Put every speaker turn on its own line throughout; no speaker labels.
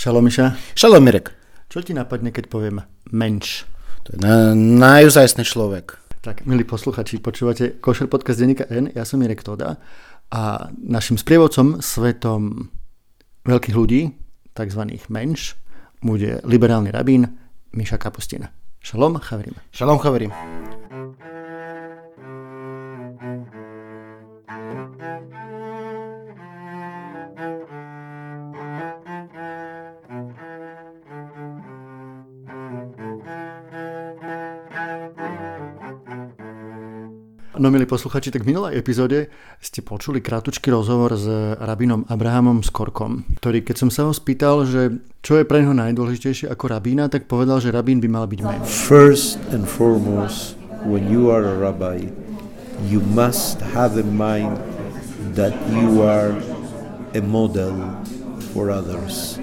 Šalom Miša.
Šalom Mirek.
Čo ti napadne, keď poviem menš?
To je na, najúzajstný človek.
Tak, milí posluchači, počúvate Košer podcast denníka N, ja som Mirek Toda a našim sprievodcom svetom veľkých ľudí, tzv. menš, bude liberálny rabín Miša Kapustina. Šalom, chaverim.
Šalom, chaverim.
No milí posluchači, tak v minulej epizóde ste počuli krátučký rozhovor s rabínom Abrahamom Skorkom, ktorý keď som sa ho spýtal, že čo je pre neho najdôležitejšie ako rabína, tak povedal, že rabín by mal byť men.
First and foremost, when you are a rabbi, you must have in mind that you are a model for others.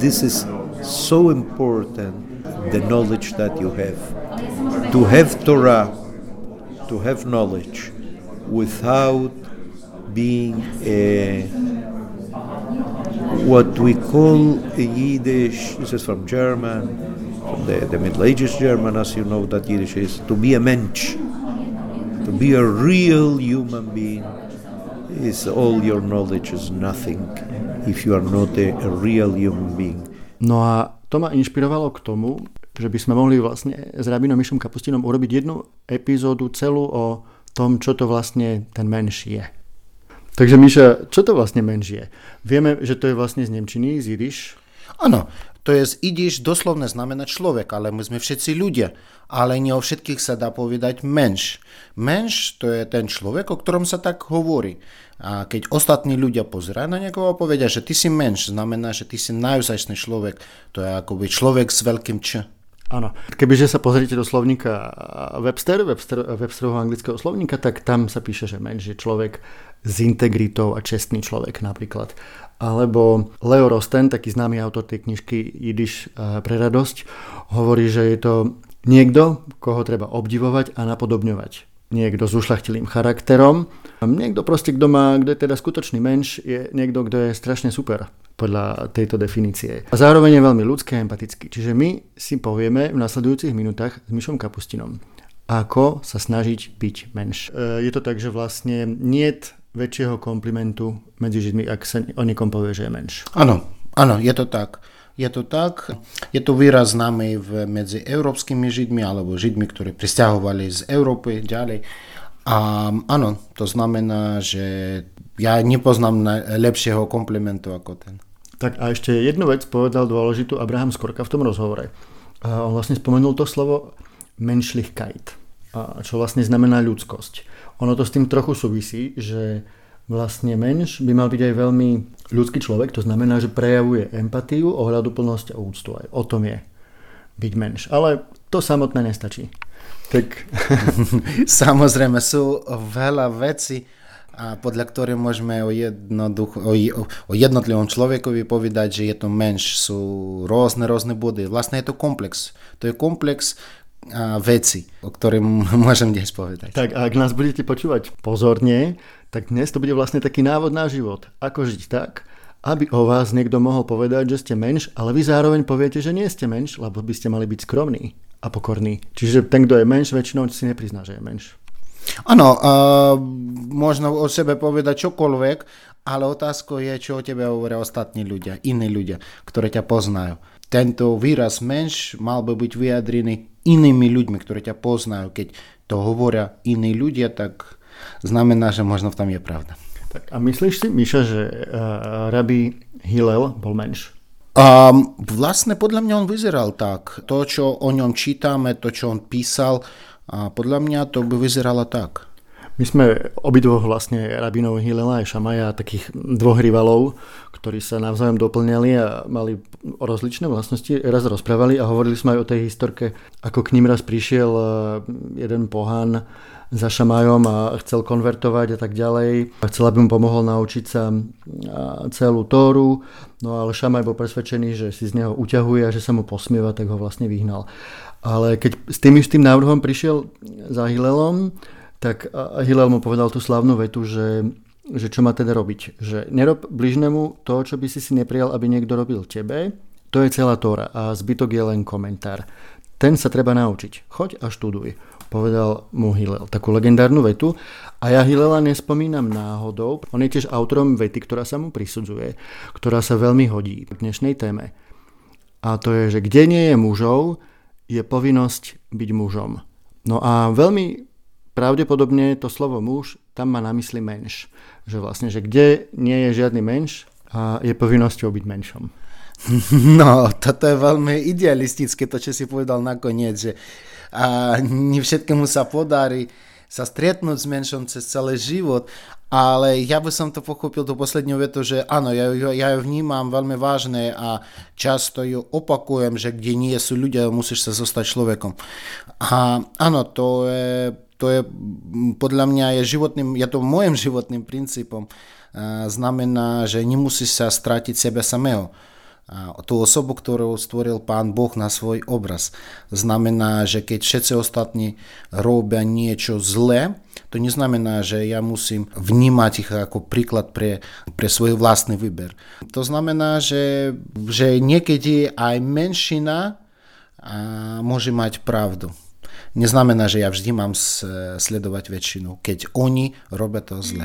This is so important, the knowledge that you have. To have Torah to have knowledge without being a what we call Yiddish, this is from German, from the, the Middle Ages German, as you know that Yiddish is, to be a mensch, to be a real human being, is all your knowledge is nothing if you are not a, a real human being.
No a to ma inšpirovalo k tomu, že by sme mohli vlastne s Rabinom Mišom Kapustinom urobiť jednu epizódu celú o tom, čo to vlastne ten menš je. Takže Miša, čo to vlastne menš je? Vieme, že to je vlastne z Nemčiny, z Jidiš.
Áno, to je Idiš doslovne znamená človek, ale my sme všetci ľudia. Ale nie o všetkých sa dá povedať menš. Menš to je ten človek, o ktorom sa tak hovorí. A keď ostatní ľudia pozerajú na niekoho a povedia, že ty si menš, znamená, že ty si najúzajstný človek. To je akoby človek s veľkým č.
Áno. Kebyže sa pozrite do slovníka Webster, Webster, Websterovho anglického slovníka, tak tam sa píše, že menš je človek s integritou a čestný človek napríklad. Alebo Leo Rosten, taký známy autor tej knižky Jidiš eh, pre radosť, hovorí, že je to niekto, koho treba obdivovať a napodobňovať niekto s ušlachtilým charakterom. Niekto proste, kto má, kto je teda skutočný menš, je niekto, kto je strašne super podľa tejto definície. A zároveň je veľmi ľudský a empatický. Čiže my si povieme v nasledujúcich minútach s Myšom Kapustinom, ako sa snažiť byť menš. E, je to tak, že vlastne niet väčšieho komplimentu medzi Židmi, ak sa o niekom povie, že je menš.
Áno, áno, je to tak. Je to tak, je to výraz známy v, medzi európskymi Židmi alebo Židmi, ktorí pristahovali z Európy ďalej. A áno, to znamená, že ja nepoznám lepšieho komplimentu ako ten.
Tak a ešte jednu vec povedal dôležitú Abraham Skorka v tom rozhovore. A on vlastne spomenul to slovo menšlichkeit, čo vlastne znamená ľudskosť. Ono to s tým trochu súvisí, že vlastne menš by mal byť aj veľmi ľudský človek, to znamená, že prejavuje empatiu, ohľaduplnosť a úctu. Aj o tom je byť menš. Ale to samotné nestačí. Tak...
Samozrejme, sú veľa veci, a podľa ktorých môžeme o, o, o jednotlivom človekovi povedať, že je to menš, sú rôzne, rôzne body. Vlastne je to komplex. To je komplex a veci, o ktorým môžem dnes povedať.
Tak a ak nás budete počúvať pozorne, tak dnes to bude vlastne taký návod na život. Ako žiť tak, aby o vás niekto mohol povedať, že ste menš, ale vy zároveň poviete, že nie ste menš, lebo by ste mali byť skromní a pokorní. Čiže ten, kto je menš, väčšinou si neprizná, že je menš.
Áno, uh, možno o sebe povedať čokoľvek, ale otázka je, čo o tebe hovoria ostatní ľudia, iní ľudia, ktorí ťa poznajú. Tento výraz menš mal by byť vyjadrený inými ľuďmi, ktorí ťa poznajú. Keď to hovoria iní ľudia, tak znamená, že možno v tom je pravda.
Tak a myslíš si, Miša, že uh, rabi Hillel bol menš?
Um, vlastne podľa mňa on vyzeral tak. To, čo o ňom čítame, to, čo on písal, a podľa mňa to by vyzeralo tak.
My sme obidvoch vlastne rabinov Hilela a Šamaja, takých dvoch rivalov, ktorí sa navzájom doplňali a mali rozličné vlastnosti, raz rozprávali a hovorili sme aj o tej historke, ako k ním raz prišiel eh, jeden pohán za Šamajom a chcel konvertovať a tak ďalej. A chcel, aby mu pomohol naučiť sa celú Tóru, no ale Šamaj bol presvedčený, že si z neho uťahuje a že sa mu posmieva, tak ho vlastne vyhnal. Ale keď s tým istým návrhom prišiel za Hilelom, tak Hilel mu povedal tú slavnú vetu, že že čo má teda robiť. Že nerob bližnemu to, čo by si si neprijal, aby niekto robil tebe. To je celá Tóra a zbytok je len komentár. Ten sa treba naučiť. Choď a študuj, povedal mu Hillel. Takú legendárnu vetu. A ja Hillela nespomínam náhodou. On je tiež autorom vety, ktorá sa mu prisudzuje, ktorá sa veľmi hodí k dnešnej téme. A to je, že kde nie je mužov, je povinnosť byť mužom. No a veľmi pravdepodobne to slovo muž tam má na mysli menš. Že vlastne, že kde nie je žiadny menš, a je povinnosťou byť menšom.
No, toto je veľmi idealistické, to, čo si povedal nakoniec, že a nie všetkému sa podarí sa stretnúť s menšom cez celý život, ale ja by som to pochopil tú poslednú vetu, že áno, ja, ja ju vnímam veľmi vážne a často ju opakujem, že kde nie sú ľudia, musíš sa zostať človekom. A áno, to je to je podľa mňa je životným, je to môjim životným princípom. Znamená, že nemusíš sa stratiť sebe samého. Tú osobu, ktorú stvoril Pán Boh na svoj obraz. Znamená, že keď všetci ostatní robia niečo zlé, to neznamená, že ja musím vnímať ich ako príklad pre, pre svoj vlastný výber. To znamená, že, že niekedy aj menšina môže mať pravdu neznamená, že ja vždy mám sledovať väčšinu, keď oni robia to zle.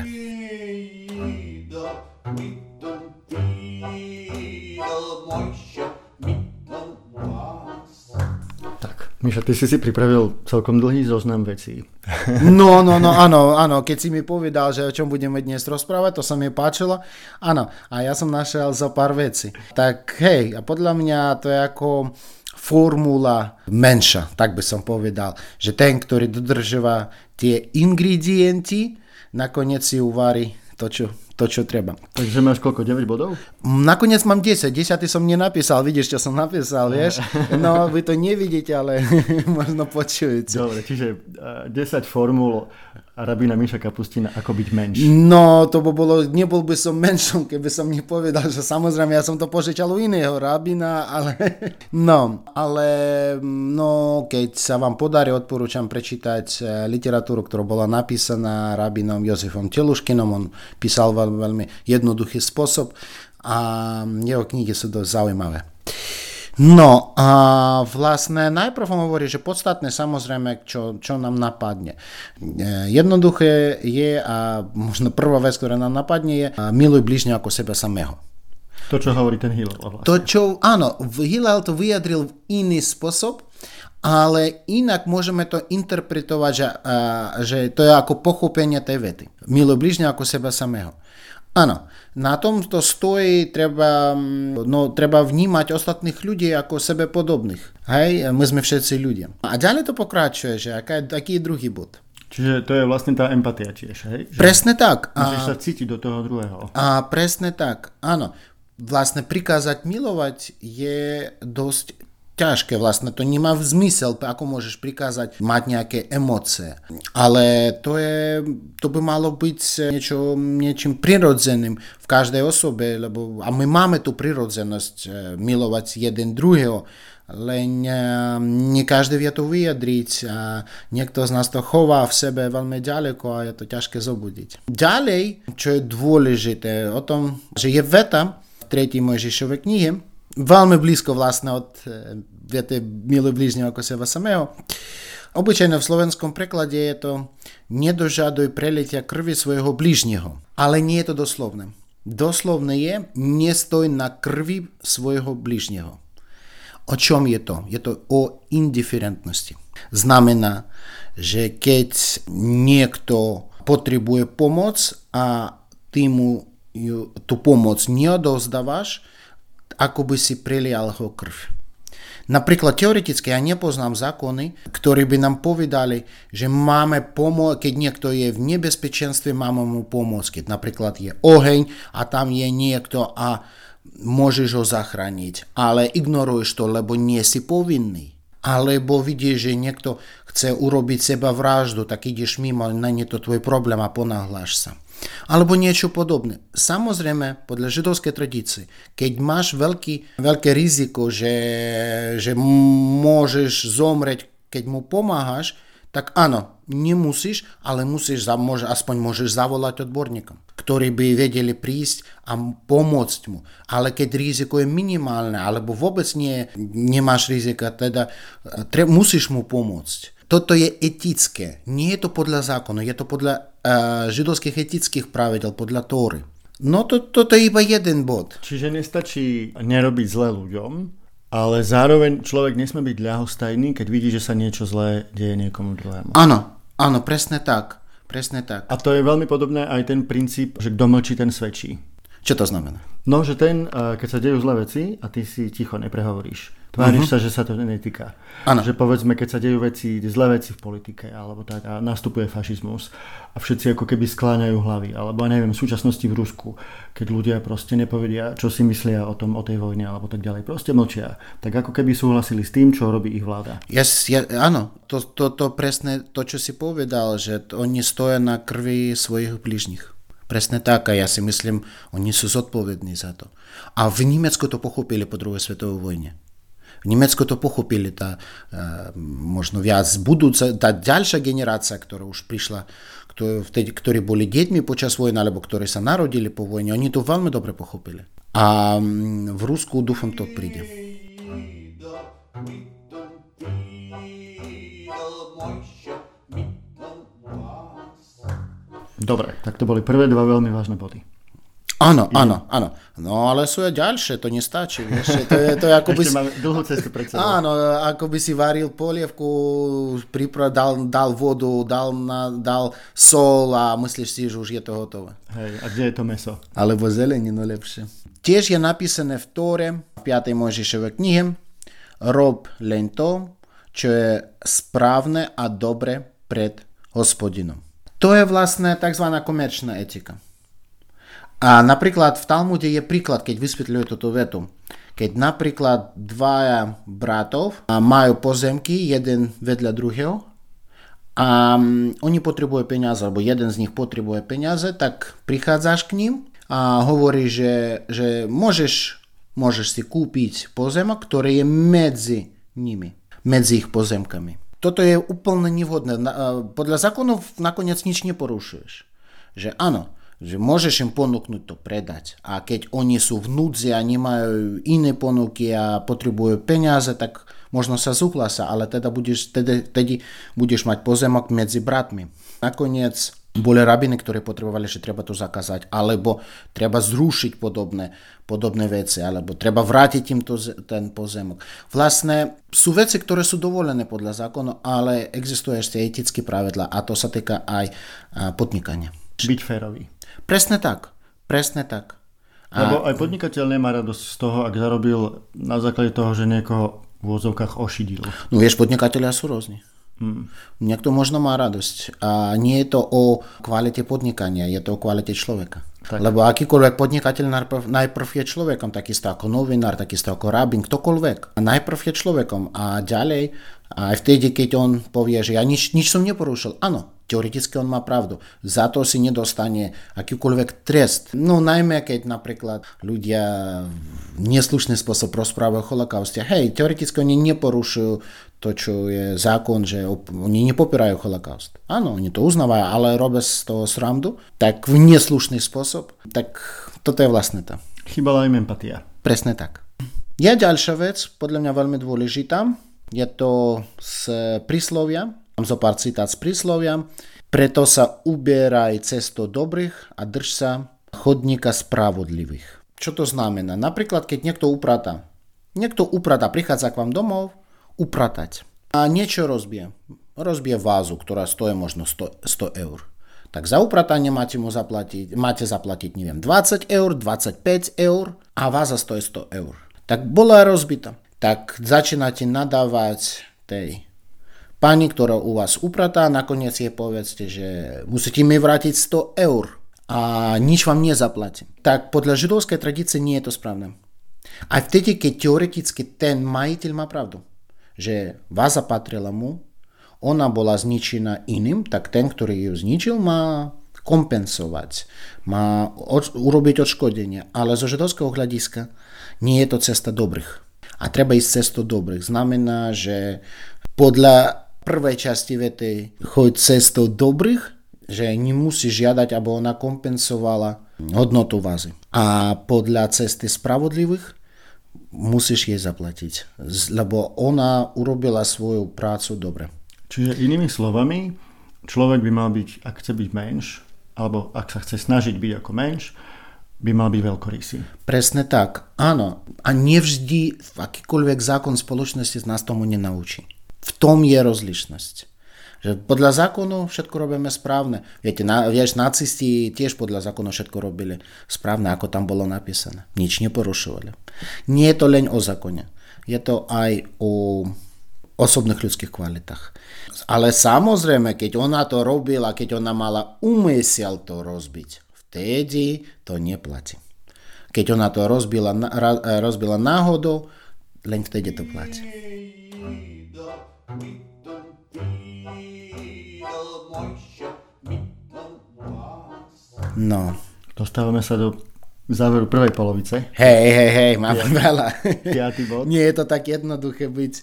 Tak, Miša, ty si si pripravil celkom dlhý zoznam vecí.
No, no, no, áno, áno, keď si mi povedal, že o čom budeme dnes rozprávať, to sa mi páčilo. Áno, a ja som našiel za pár vecí. Tak hej, a podľa mňa to je ako formula menša, tak by som povedal. Že ten, ktorý dodržíva tie ingredienty, nakoniec si uvarí to, čo, to, čo treba.
Takže máš koľko, 9 bodov?
Nakoniec mám 10, 10 som nenapísal, vidíš, čo som napísal, vieš? No, vy to nevidíte, ale možno počujete.
Dobre, čiže 10 formul rabína Miša Kapustina ako byť menší.
No, to by bolo, nebol by som menšom, keby som nepovedal, že samozrejme ja som to požičal u iného rabína, ale no, ale no, keď sa vám podarí, odporúčam prečítať eh, literatúru, ktorá bola napísaná rabínom Jozefom Teluškinom, on písal veľmi jednoduchý spôsob a jeho knihy sú dosť zaujímavé. No a vlastne najprv on hovorí, že podstatné samozrejme, čo, čo nám napadne. E, jednoduché je a možno prvá vec, ktorá nám napadne je miluj bližne ako seba samého.
To, čo hovorí ten Hillel. Vlastne.
To, čo, áno, Hillel to vyjadril v iný spôsob, ale inak môžeme to interpretovať, že, že to je ako pochopenie tej vety. Miluj bližne ako seba samého. Áno, na tomto stojí, treba, no, treba vnímať ostatných ľudí ako sebe podobných. Hej, my sme všetci ľudia. A ďalej to pokračuje, že aká, aký je druhý bod.
Čiže to je vlastne tá empatia tiež, hej?
Že presne tak.
Môžeš a, sa cítiť do toho druhého.
A presne tak, áno. Vlastne prikázať milovať je dosť ťažké vlastne, to nemá zmysel, ako môžeš prikázať mať nejaké emócie. Ale to, je, to by malo byť niečo, niečím prirodzeným v každej osobe, lebo a my máme tú prirodzenosť e, milovať jeden druhého, len nie každý vie to vyjadriť a niekto z nás to chová v sebe veľmi ďaleko a je to ťažké zobudiť. Ďalej, čo je dôležité o tom, že je veta v 3. Mojžišovej knihe, veľmi blízko vlastne od e, viete, miluj blížneho ako seba samého. Obyčajne v slovenskom preklade je to nedožaduj preletia krvi svojho blížneho. Ale nie je to doslovné. Doslovné je nestoj na krvi svojho blížneho. O čom je to? Je to o indiferentnosti. Znamená, že keď niekto potrebuje pomoc a ty mu tú pomoc neodovzdávaš, ako by si prelial ho krv. Napríklad teoreticky ja nepoznám zákony, ktorí by nám povedali, že máme pomôcť, keď niekto je v nebezpečenstve, máme mu pomôcť. Keď napríklad je oheň a tam je niekto a môžeš ho zachrániť, ale ignoruješ to, lebo nie si povinný. Alebo vidíš, že niekto chce urobiť seba vraždu, tak ideš mimo, na nie to tvoj problém a ponáhľaš sa. Alebo niečo podobné. Samozrejme, podľa židovskej tradície, keď máš veľký, veľké riziko, že, že môžeš zomrieť, keď mu pomáhaš, tak áno, nemusíš, ale musíš, môže, aspoň môžeš zavolať odborníkom, ktorí by vedeli prísť a pomôcť mu. Ale keď riziko je minimálne, alebo vôbec nie, nemáš rizika, teda tre, musíš mu pomôcť. Toto je etické. Nie je to podľa zákona, je to podľa židovských etických pravidel, podľa Tóry. No to, toto je iba jeden bod.
Čiže nestačí nerobiť zle ľuďom, ale zároveň človek nesmie byť ľahostajný, keď vidí, že sa niečo zlé deje niekomu druhému.
Áno, áno, presne tak. Presne tak.
A to je veľmi podobné aj ten princíp, že kto mlčí, ten svedčí.
Čo to znamená?
No, že ten, eh, keď sa dejú zlé veci a ty si ticho neprehovoríš, Tváriš uh-huh. sa, že sa to netýka. Ano. Že povedzme, keď sa dejú veci, zlé veci v politike, alebo tak, a nastupuje fašizmus a všetci ako keby skláňajú hlavy, alebo neviem, v súčasnosti v Rusku, keď ľudia proste nepovedia, čo si myslia o tom, o tej vojne, alebo tak ďalej, proste mlčia. Tak ako keby súhlasili s tým, čo robí ich vláda.
Yes, ja, áno, to, to, to presne to, čo si povedal, že oni stoja na krvi svojich bližných. Presne tak a ja si myslím, oni sú zodpovední za to. A v Nemecku to pochopili po druhej svetovej vojne. V Німецьку то похопили та, možno viac budúca, tá ďalšia generácia, ktorá už prišla, ktoré, vtedy, ktorí boli deťmi počas vojny, alebo ktorí sa narodili po vojne, oni to veľmi dobre pochopili. A v Rusku dúfam to príde.
Dobre, tak to boli prvé dva veľmi vážne body.
Áno, áno, áno. No ale sú aj ďalšie, to nestačí, vieš. To je, to je ako by si...
dlhú cestu pred sebou.
Áno, ako by si varil polievku, pripra, dal, dal vodu, dal, na, dal sol a myslíš si, že už je to hotové.
Hej, a kde je to meso?
Alebo zeleninu lepšie. Tiež je napísané v Tóre, v 5. Mojžišovej knihe, rob len to, čo je správne a dobre pred hospodinom. To je vlastne tzv. komerčná etika. A napríklad v Talmude je príklad, keď vysvetľuje túto vetu. Keď napríklad dvaja bratov majú pozemky, jeden vedľa druhého, a oni potrebujú peniaze, alebo jeden z nich potrebuje peniaze, tak prichádzaš k ním a hovorí, že, že môžeš, môžeš si kúpiť pozemok, ktorý je medzi nimi, medzi ich pozemkami. Toto je úplne nevhodné. Podľa zákonov nakoniec nič neporušuješ. Že áno, že môžeš im ponúknuť to predať. A keď oni sú v núdzi a nemajú iné ponuky a potrebujú peniaze, tak možno sa súhlasa, ale teda budeš, tedy, tedy budeš mať pozemok medzi bratmi. Nakoniec boli rabiny, ktoré potrebovali, že treba to zakázať, alebo treba zrušiť podobné, podobné veci, alebo treba vrátiť im to, ten pozemok. Vlastne sú veci, ktoré sú dovolené podľa zákonu, ale existuje ešte etické pravidla a to sa týka aj podnikania.
Byť férový.
Presne tak. Presne tak.
A... Lebo aj podnikateľ nemá radosť z toho, ak zarobil na základe toho, že niekoho v úvodzovkách ošidil.
No vieš, podnikatelia sú rôzni. Hmm. Niekto možno má radosť. A nie je to o kvalite podnikania, je to o kvalite človeka. Tak. Lebo akýkoľvek podnikateľ najprv, najprv je človekom, takisto ako novinár, takisto ako rabín, ktokoľvek. A najprv je človekom a ďalej, aj vtedy, keď on povie, že ja nič, nič som neporušil, áno, teoreticky on má pravdu. Za to si nedostane akýkoľvek trest. No najmä, keď napríklad ľudia neslušný spôsob rozprávajú o holokauste. Hej, teoreticky oni neporušujú to, čo je zákon, že oni nepopierajú holokaust. Áno, oni to uznávajú, ale robia z toho srandu, tak v neslušný spôsob. Tak toto je vlastne to.
Chýbala im empatia.
Presne tak. Je ďalšia vec, podľa mňa veľmi dôležitá, je to z príslovia, mám zo pár citát z príslovia. Preto sa ubieraj cesto dobrých a drž sa chodníka spravodlivých. Čo to znamená? Napríklad, keď niekto upratá. Niekto upratá, prichádza k vám domov, upratať. A niečo rozbije. Rozbije vázu, ktorá stojí možno 100, 100 eur. Tak za upratanie máte mu zaplatiť, máte zaplatiť, neviem, 20 eur, 25 eur a váza stojí 100 eur. Tak bola rozbita tak začínate nadávať tej pani, ktorá u vás upratá, nakoniec jej povedzte, že musíte mi vrátiť 100 eur a nič vám nezaplatím. Tak podľa židovskej tradície nie je to správne. A vtedy, keď teoreticky ten majiteľ má pravdu, že vás patrila mu, ona bola zničená iným, tak ten, ktorý ju zničil, má kompensovať, má od, urobiť odškodenie. Ale zo židovského hľadiska nie je to cesta dobrých a treba ísť cestou dobrých. Znamená, že podľa prvej časti vety choď cestou dobrých, že nemusí žiadať, aby ona kompensovala hodnotu vázy. A podľa cesty spravodlivých musíš jej zaplatiť, lebo ona urobila svoju prácu dobre.
Čiže inými slovami, človek by mal byť, ak chce byť menš, alebo ak sa chce snažiť byť ako menš, by mal byť veľkorysý.
Presne tak, áno. A nevždy akýkoľvek zákon spoločnosti nás tomu nenaučí. V tom je rozlišnosť. Že podľa zákonu všetko robíme správne. Viete, na, vieš, nacisti tiež podľa zákonu všetko robili správne, ako tam bolo napísané. Nič neporušovali. Nie je to len o zákone. Je to aj o osobných ľudských kvalitách. Ale samozrejme, keď ona to robila, keď ona mala umysel to rozbiť, vtedy to neplatí. Keď ona to rozbila, rozbila náhodou, len vtedy to platí. No.
Dostávame sa do záveru prvej polovice.
Hej, hej, hej, máme ja. veľa.
Piatý bod.
Nie je to tak jednoduché byť,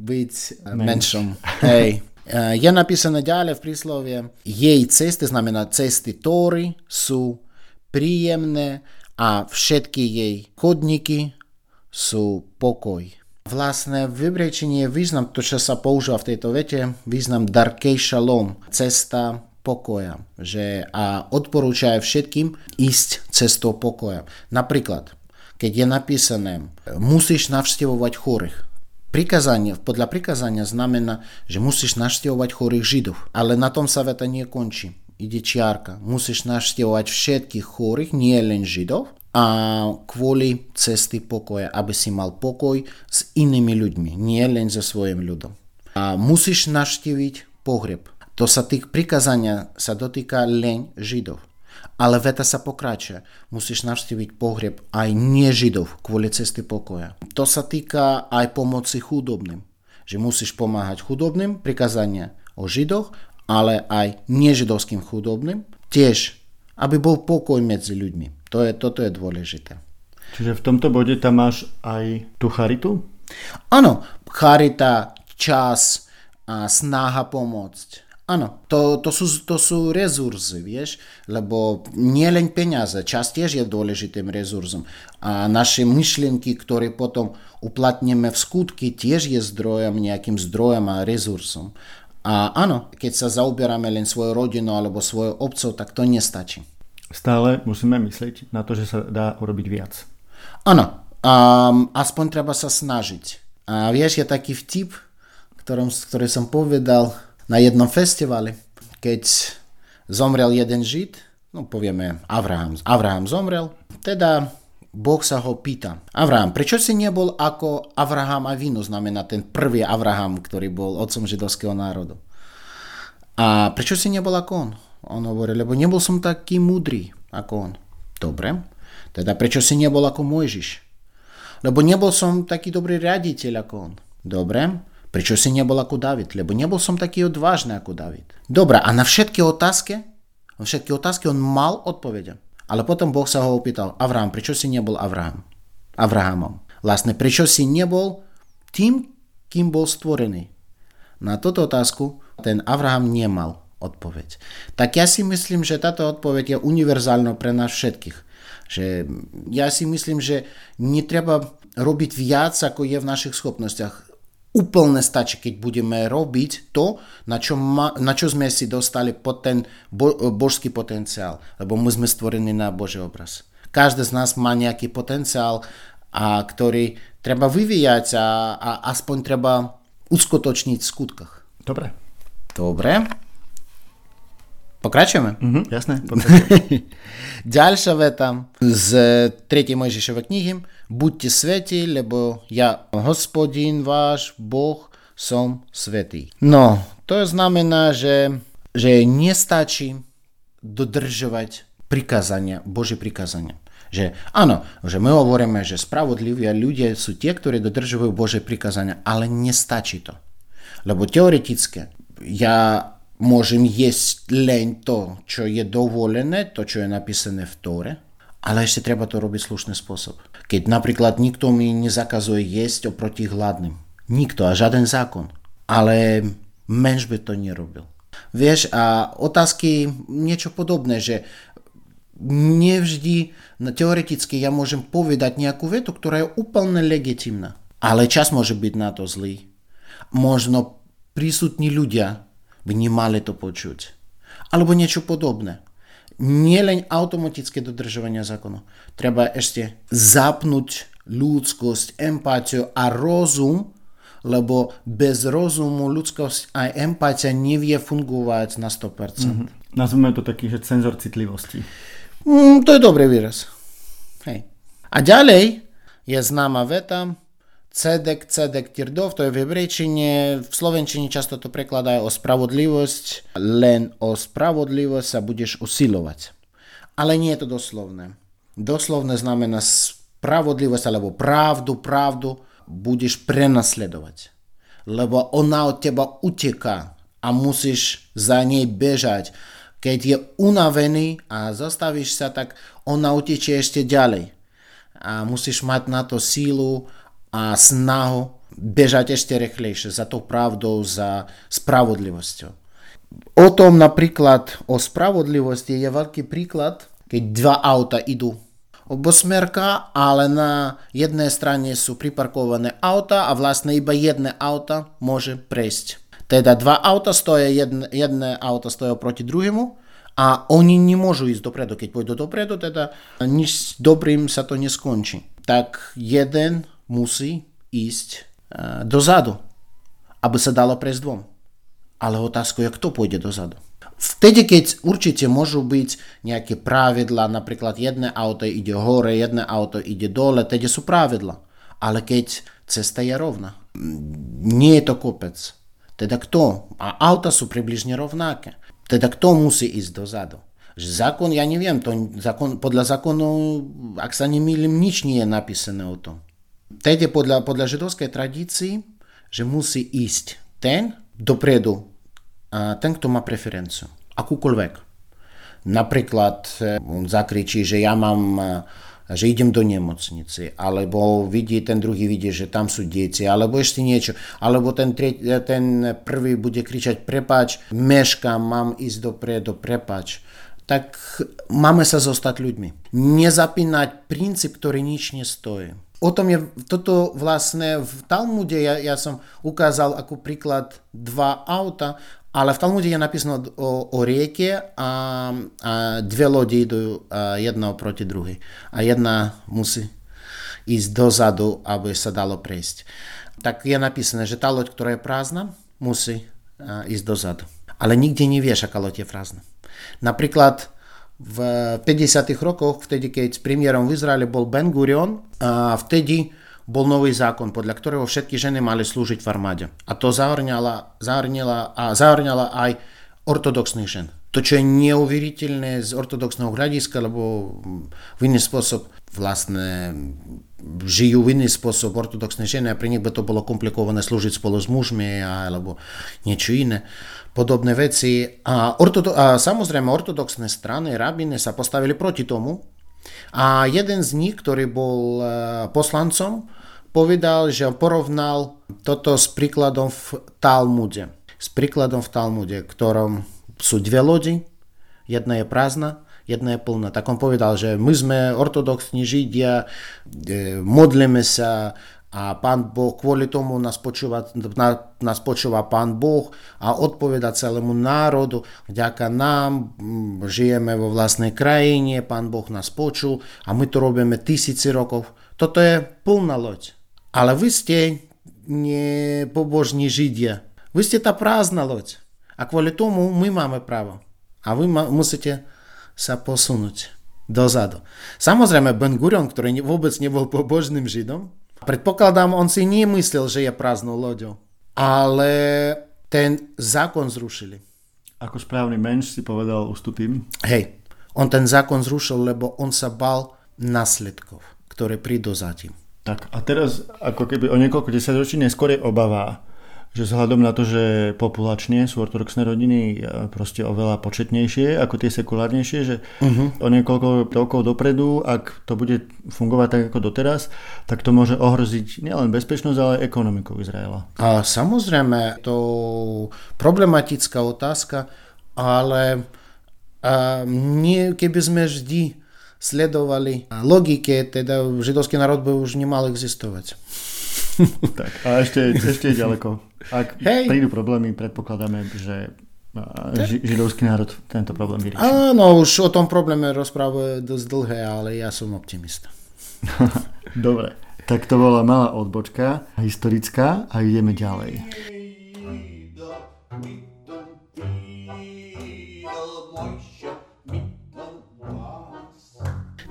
byť menšom. Hej. Je napísané ďalej v príslovie, jej cesty, znamená cesty Tóry, sú príjemné a všetky jej chodníky sú pokoj. Vlastne v je význam, to čo sa používa v tejto vete, význam darkej šalom, cesta pokoja. Že, a odporúča aj všetkým ísť cestou pokoja. Napríklad, keď je napísané, musíš navštevovať chorých. Prikazanie, podľa prikazania znamená, že musíš navštevovať chorých židov. Ale na tom sa veta nekončí. Ide čiarka. Musíš navštevovať všetkých chorých, nie len židov, a kvôli cesty pokoja, aby si mal pokoj s inými ľuďmi, nie len so svojim ľudom. A musíš navštíviť pohreb. To sa tých prikazania sa dotýka len Židov. Ale veta sa pokračuje. Musíš navštíviť pohreb aj nežidov kvôli cesty pokoja. To sa týka aj pomoci chudobným. Že musíš pomáhať chudobným, prikazania o židoch, ale aj nežidovským chudobným. Tiež, aby bol pokoj medzi ľuďmi. To je, toto je dôležité.
Čiže v tomto bode tam máš aj tú charitu?
Áno, charita, čas a snaha pomôcť. Áno, to, to, sú, to sú rezursy, vieš, lebo nie len peniaze, čas tiež je dôležitým rezurzom. A naše myšlienky, ktoré potom uplatníme v skutky, tiež je zdrojom, nejakým zdrojom a rezursom. A áno, keď sa zaoberáme len svojou rodinou alebo svojou obcov, tak to nestačí.
Stále musíme myslieť na to, že sa dá urobiť viac.
Áno, um, aspoň treba sa snažiť. A vieš, je taký vtip, ktorom, ktorý som povedal, na jednom festivale, keď zomrel jeden žid, no povieme Abraham, Abraham zomrel, teda sa ho pýta, Abraham, prečo si nebol ako Abraham a Vinu, znamená ten prvý Abraham, ktorý bol otcom židovského národu. A prečo si nebol ako on? On hovorí, lebo nebol som taký múdry ako on. Dobre, teda prečo si nebol ako Mojžiš? Lebo nebol som taký dobrý riaditeľ ako on. Dobre, Prečo si nebol ako David? Lebo nebol som taký odvážny ako David. Dobre, a na všetky otázky, na všetky otázky on mal odpovede. Ale potom Boh sa ho opýtal, Avraham, prečo si nebol Avraham? Avrahamom. Vlastne, prečo si nebol tým, kým bol stvorený? Na túto otázku ten Avraham nemal odpoveď. Tak ja si myslím, že táto odpoveď je univerzálna pre nás všetkých. Že ja si myslím, že netreba robiť viac, ako je v našich schopnostiach úplne stačí, keď budeme robiť to, na čo, ma, na čo sme si dostali pod ten bo, božský potenciál. Lebo my sme stvorení na Boží obraz. Každý z nás má nejaký potenciál, a ktorý treba vyvíjať a, a aspoň treba uskutočniť v skutkách.
Dobre.
Dobre. Pokračujeme?
Mhm, jasné.
Ďalšia veta z 3. Mojžišovej knihy. Buďte svetí, lebo ja, hospodin váš, Boh, som svetý. No, to znamená, že, že nestačí dodržovať prikázania, Božie prikázania. Že áno, že my hovoríme, že spravodliví ľudia sú tie, ktorí dodržujú Božie prikázania, ale nestačí to. Lebo teoreticky ja jesť len to, čo je dovolené, to, čo je napísané v Tóre, ale ešte treba to robiť slušný spôsob. Keď napríklad nikto mi nezakazuje jesť oproti hladným. Nikto a žiaden zákon. Ale menš by to nerobil. Vieš, a otázky niečo podobné, že nevždy teoreticky ja môžem povedať nejakú vetu, ktorá je úplne legitimná. Ale čas môže byť na to zlý. Možno prísutní ľudia by nemali to počuť. Alebo niečo podobné. Nie len automatické dodržovanie zákonu. Treba ešte zapnúť ľudskosť, empatiu a rozum, lebo bez rozumu ľudskosť a empatia nevie fungovať na 100%. Mm-hmm.
Nazvime to taký, že cenzor citlivosti.
Mm, to je dobrý výraz. Hej. A ďalej je známa veta Cedek, cedek, tirdov, to je v hebrejčine, v slovenčine často to prekladajú o spravodlivosť, len o spravodlivosť sa budeš usilovať. Ale nie je to doslovné. Doslovné znamená spravodlivosť alebo pravdu, pravdu budeš prenasledovať. Lebo ona od teba uteká a musíš za nej bežať keď je unavený a zastavíš sa, tak ona utečie ešte ďalej. A musíš mať na to sílu a snahu bežať ešte rýchlejšie za tou pravdou, za spravodlivosťou. O tom napríklad, o spravodlivosti je veľký príklad, keď dva auta idú obosmerka, ale na jednej strane sú priparkované auta a vlastne iba jedné auto môže prejsť. Teda dva auta stoja, jedne, jedné auto stoja proti druhému a oni nemôžu ísť dopredu. Keď pôjdu dopredu, teda nič dobrým sa to neskončí. Tak jeden musí ísť uh, dozadu, aby sa dalo prejsť dvom. Ale otázka je, kto pôjde dozadu. Vtedy, keď určite môžu byť nejaké pravidla, napríklad jedné auto ide hore, jedné auto ide dole, tedy sú pravidla. Ale keď cesta je rovná, nie je to kopec, teda kto? A auta sú približne rovnaké. Teda kto musí ísť dozadu? Že zákon, ja neviem, to zákon, podľa zákonu, ak sa nemýlim, nič nie je napísané tom. Tedy podľa, podľa židovskej tradícii, že musí ísť ten dopredu, ten, kto má preferenciu. Akúkoľvek. Napríklad on zakričí, že ja mám že idem do nemocnice, alebo vidí, ten druhý vidí, že tam sú deti, alebo ešte niečo, alebo ten, tre, ten prvý bude kričať prepač, meškám, mám ísť dopredu, prepač. Tak máme sa zostať ľuďmi. Nezapínať princíp, ktorý nič nestojí. O tom je toto vlastne v Talmude, ja, ja som ukázal ako príklad dva auta, ale v Talmude je napísané o, o rieke a, a dve lodi idú jedna proti druhej. A jedna musí ísť dozadu, aby sa dalo prejsť. Tak je napísané, že tá loď, ktorá je prázdna, musí ísť dozadu. Ale nikde nevieš, aká loď je prázdna. Napríklad v 50. rokoch, vtedy keď premiérom v Izraeli bol Ben Gurion, a vtedy bol nový zákon, podľa ktorého všetky ženy mali slúžiť v armáde. A to zahrňala, a zahrňala aj ortodoxných žen. To, čo je neuveriteľné z ortodoxného hľadiska, lebo v iný spôsob vlastne žijú v iný spôsob ortodoxné ženy a pre nich by to bolo komplikované slúžiť spolu s mužmi alebo niečo iné. Podobné veci. A, ortodo- a samozrejme ortodoxné strany, rabiny sa postavili proti tomu a jeden z nich, ktorý bol e, poslancom, povedal, že porovnal toto s príkladom v Talmude. S príkladom v Talmude, ktorom sú dve lodi, jedna je prázdna, jedna je plná. Tak on povedal, že my sme ortodoxní židia, e, modlíme sa, a pán Boh, kvôli tomu nás počúva, nás počúva pán Boh a odpoveda celému národu, vďaka nám žijeme vo vlastnej krajine, pán Boh nás počul a my to robíme tisíci rokov. Toto je plná loď. Ale vy ste nepobožní židia. Vy ste tá prázdna loď. A kvôli tomu my máme právo. A vy musíte sa posunúť dozadu. Samozrejme, Ben Gurion, ktorý vôbec nebol pobožným židom, Predpokladám, on si nemyslel, že je prázdnou loďou. Ale ten zákon zrušili.
Ako správny menš si povedal, ustupím.
Hej, on ten zákon zrušil, lebo on sa bal následkov, ktoré prídu za tým.
Tak a teraz ako keby o niekoľko desaťročí neskôr je obava, že vzhľadom na to, že populačne sú ortodoxné rodiny e, proste oveľa početnejšie ako tie sekulárnejšie, že uh-huh. o niekoľko rokov dopredu, ak to bude fungovať tak ako doteraz, tak to môže ohroziť nielen bezpečnosť, ale aj ekonomiku Izraela.
A samozrejme, to problematická otázka, ale a nie, keby sme vždy sledovali logike, teda židovský národ by už nemal existovať.
tak, a ešte, ešte je ďaleko. Ak Hej. prídu problémy, predpokladáme, že ži, židovský národ tento problém vyrieši.
Áno, už o tom probléme rozprávajú dosť dlhé, ale ja som optimista.
Dobre, tak to bola malá odbočka, historická a ideme ďalej.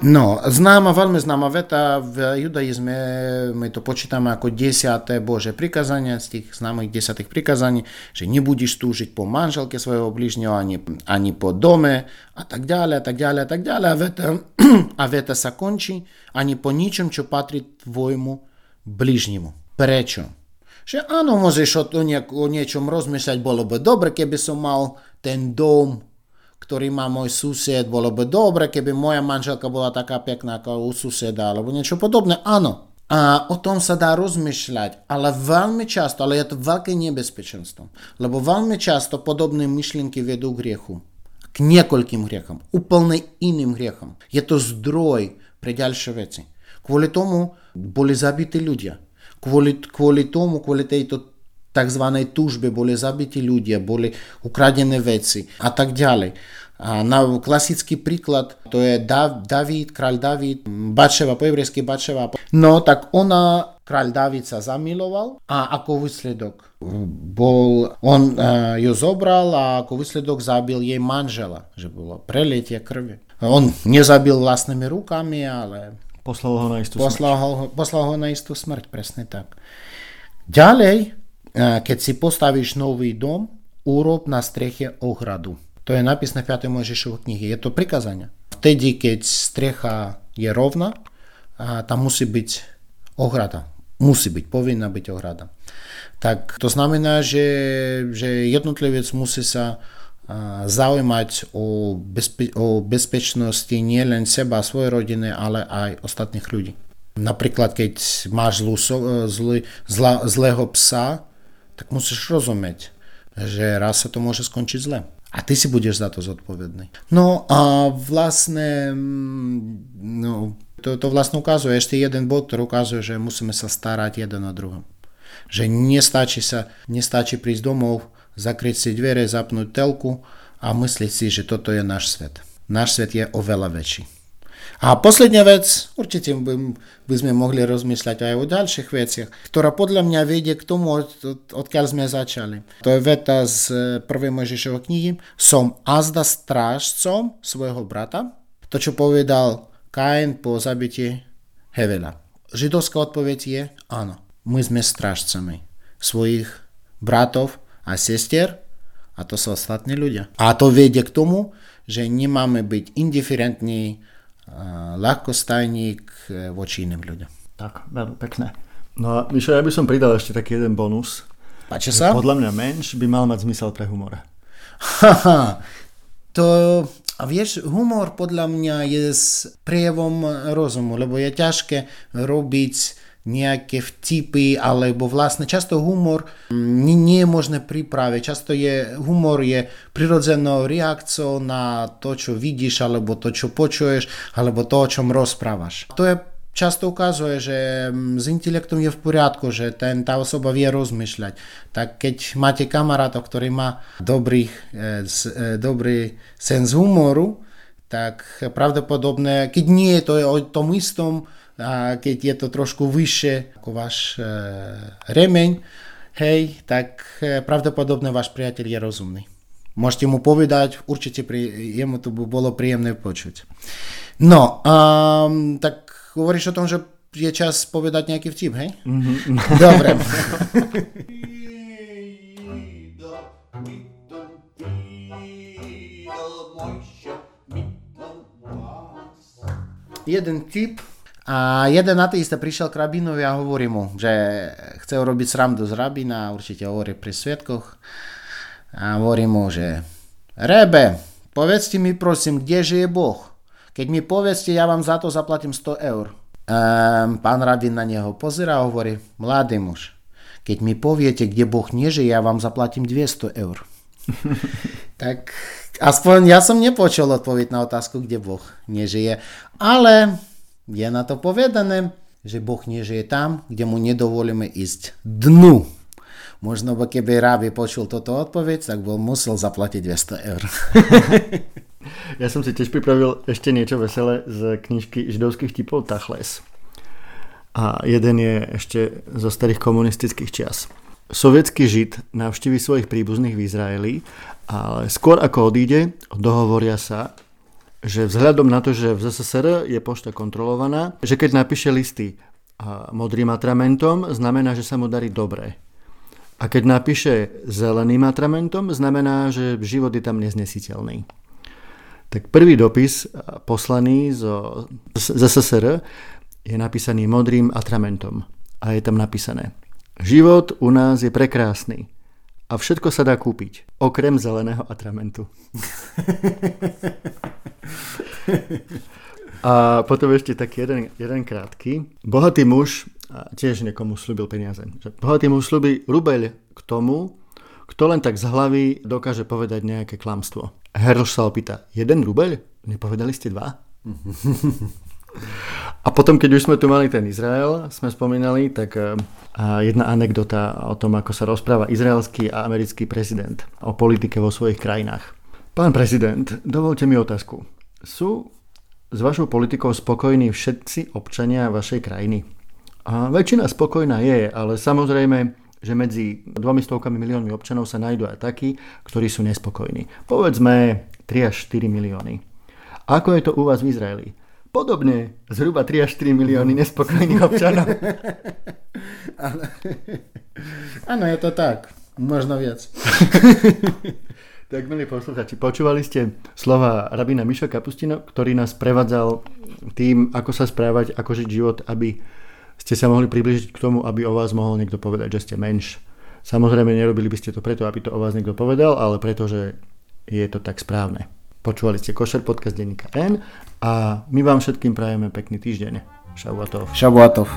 No, známa, veľmi známa veta v judaizme, my to počítame ako desiaté Bože prikazanie, z tých známych desiatých prikazaní, že nebudeš túžiť po manželke svojho bližňho, ani, ani po dome a tak ďalej, a tak ďalej, a tak ďalej. A veta, a veta sa končí ani po ničom, čo patrí tvojmu bližnemu. Prečo? Že áno, môžeš o, o niečom rozmýšľať, bolo by dobre, keby som mal ten dom, ktorý má môj sused, bolo by dobre, keby moja manželka bola taká pekná ako u suseda, alebo niečo podobné. Áno, a o tom sa dá rozmýšľať, ale veľmi často, ale je to veľké nebezpečenstvo, lebo veľmi často podobné myšlienky vedú k hriechu. K niekoľkým hriechom, úplne iným hriechom. Je to zdroj pre ďalšie veci. Kvôli tomu boli zabití ľudia. Kvôli, kvôli tomu, kvôli tejto tzv. túžbe boli zabití ľudia, boli ukradené veci a tak ďalej. A na klasický príklad to je Dav, David, kráľ David, Bačeva, po hebrejsky Bačeva. No tak ona, kráľ David sa zamiloval a ako výsledok bol, on uh, ju zobral a ako výsledok zabil jej manžela, že bolo preletie krvi. On nezabil vlastnými rukami, ale
poslal ho na istú
poslal smrť. Ho, poslal ho na istú smrť, presne tak. Ďalej, keď si postavíš nový dom, urob na streche ohradu. To je napísané v 5. Mojžišovej knihe. Je to prikazanie. Vtedy, keď strecha je rovná, tam musí byť ohrada. Musí byť, povinná byť ohrada. Tak to znamená, že, že jednotlivec musí sa zaujímať o, bezpe- o bezpečnosti nielen seba svojej rodiny, ale aj ostatných ľudí. Napríklad, keď máš zlú, zlý, zla, zlého psa, tak musíš rozumieť, že raz sa to môže skončiť zle. A ty si budeš za to zodpovedný. No a vlastne, mm, no, to, to vlastne ukazuje ešte jeden bod, ktorý ukazuje, že musíme sa starať jeden o druhom. Že nestačí sa, nestačí prísť domov, zakryť si dvere, zapnúť telku a myslieť si, že toto je náš svet. Náš svet je oveľa väčší. A posledná vec, určite by, by sme mohli rozmýšľať aj o ďalších veciach, ktorá podľa mňa vedie k tomu, od, odkiaľ sme začali. To je veta z prvej Mojžišovej knihy. Som azda strážcom svojho brata. To, čo povedal Kain po zabití Hevela. Židovská odpoveď je áno. My sme strážcami svojich bratov a sestier a to sú ostatní ľudia. A to vedie k tomu, že nemáme byť indiferentní, ľahkostajník e, voči iným ľuďom.
Tak, veľmi pekné. No a Mišo, ja by som pridal ešte taký jeden bonus.
Páči sa?
Podľa mňa menš by mal mať zmysel pre humor.
Haha, to, a vieš, humor podľa mňa je s prejavom rozumu, lebo je ťažké robiť nejaké vtipy, alebo vlastne často humor nie, nie je možné pripraviť. Často je, humor je prirodzenou reakciou na to, čo vidíš, alebo to, čo počuješ, alebo to, o čom rozprávaš. To je často ukazuje, že s intelektom je v poriadku, že ten, tá osoba vie rozmýšľať. Tak keď máte kamaráta, ktorý má dobrý, e, e, dobrý sens humoru, tak pravdepodobne, keď nie je to o tom istom, a keď je to trošku vyššie ako váš e, remeň, hej, tak e, pravdepodobne váš priateľ je rozumný. Môžete mu povedať, určite pri, jemu to by bolo príjemné počuť. No, um, tak hovoríš o tom, že je čas povedať nejaký vtip, hej? Mm-hmm. Dobre. Jeden tip A jeden ateista prišiel k rabínovi a hovorí mu, že chce urobiť srandu z rabína, určite hovorí pri svetkoch. A hovorí mu, že Rebe, povedzte mi prosím, kde žije Boh? Keď mi povedzte, ja vám za to zaplatím 100 eur. Um, pán rabín na neho pozera a hovorí, mladý muž, keď mi poviete, kde Boh nežije, ja vám zaplatím 200 eur. tak aspoň ja som nepočul odpoveď na otázku, kde Boh nežije. Ale je na to povedané, že Boh nežije tam, kde mu nedovolíme ísť dnu. Možno by keby Rábi počul toto odpoveď, tak bol musel zaplatiť 200 eur.
ja som si tiež pripravil ešte niečo veselé z knižky židovských typov Tachles. A jeden je ešte zo starých komunistických čias. Sovietský žid navštívi svojich príbuzných v Izraeli, ale skôr ako odíde, dohovoria sa, že vzhľadom na to, že v ZSSR je pošta kontrolovaná, že keď napíše listy modrým atramentom, znamená, že sa mu darí dobre. A keď napíše zeleným atramentom, znamená, že život je tam neznesiteľný. Tak prvý dopis poslaný zo ZSSR je napísaný modrým atramentom. A je tam napísané Život u nás je prekrásny a všetko sa dá kúpiť, okrem zeleného atramentu. A potom ešte taký jeden, jeden krátky. Bohatý muž tiež niekomu slúbil peniaze. Bohatý muž slúbi rubeľ k tomu, kto len tak z hlavy dokáže povedať nejaké klamstvo. Herš sa opýta, jeden rubeľ? Nepovedali ste dva? A potom, keď už sme tu mali ten Izrael, sme spomínali, tak e, jedna anekdota o tom, ako sa rozpráva izraelský a americký prezident o politike vo svojich krajinách. Pán prezident, dovolte mi otázku. Sú s vašou politikou spokojní všetci občania vašej krajiny? A väčšina spokojná je, ale samozrejme, že medzi dvomi stovkami miliónmi občanov sa nájdú aj takí, ktorí sú nespokojní. Povedzme 3 až 4 milióny. Ako je to u vás v Izraeli? Podobne, zhruba 3 až 4 milióny nespokojných občanov.
Áno, je to tak. Možno viac.
tak, milí posluchači, počúvali ste slova rabína Miša Kapustino, ktorý nás prevádzal tým, ako sa správať, ako žiť život, aby ste sa mohli približiť k tomu, aby o vás mohol niekto povedať, že ste menš. Samozrejme, nerobili by ste to preto, aby to o vás niekto povedal, ale preto, že je to tak správne. Počúvali ste Košer podcast denníka N a my vám všetkým prajeme pekný týždeň. Šabuatov.
Šabuatov.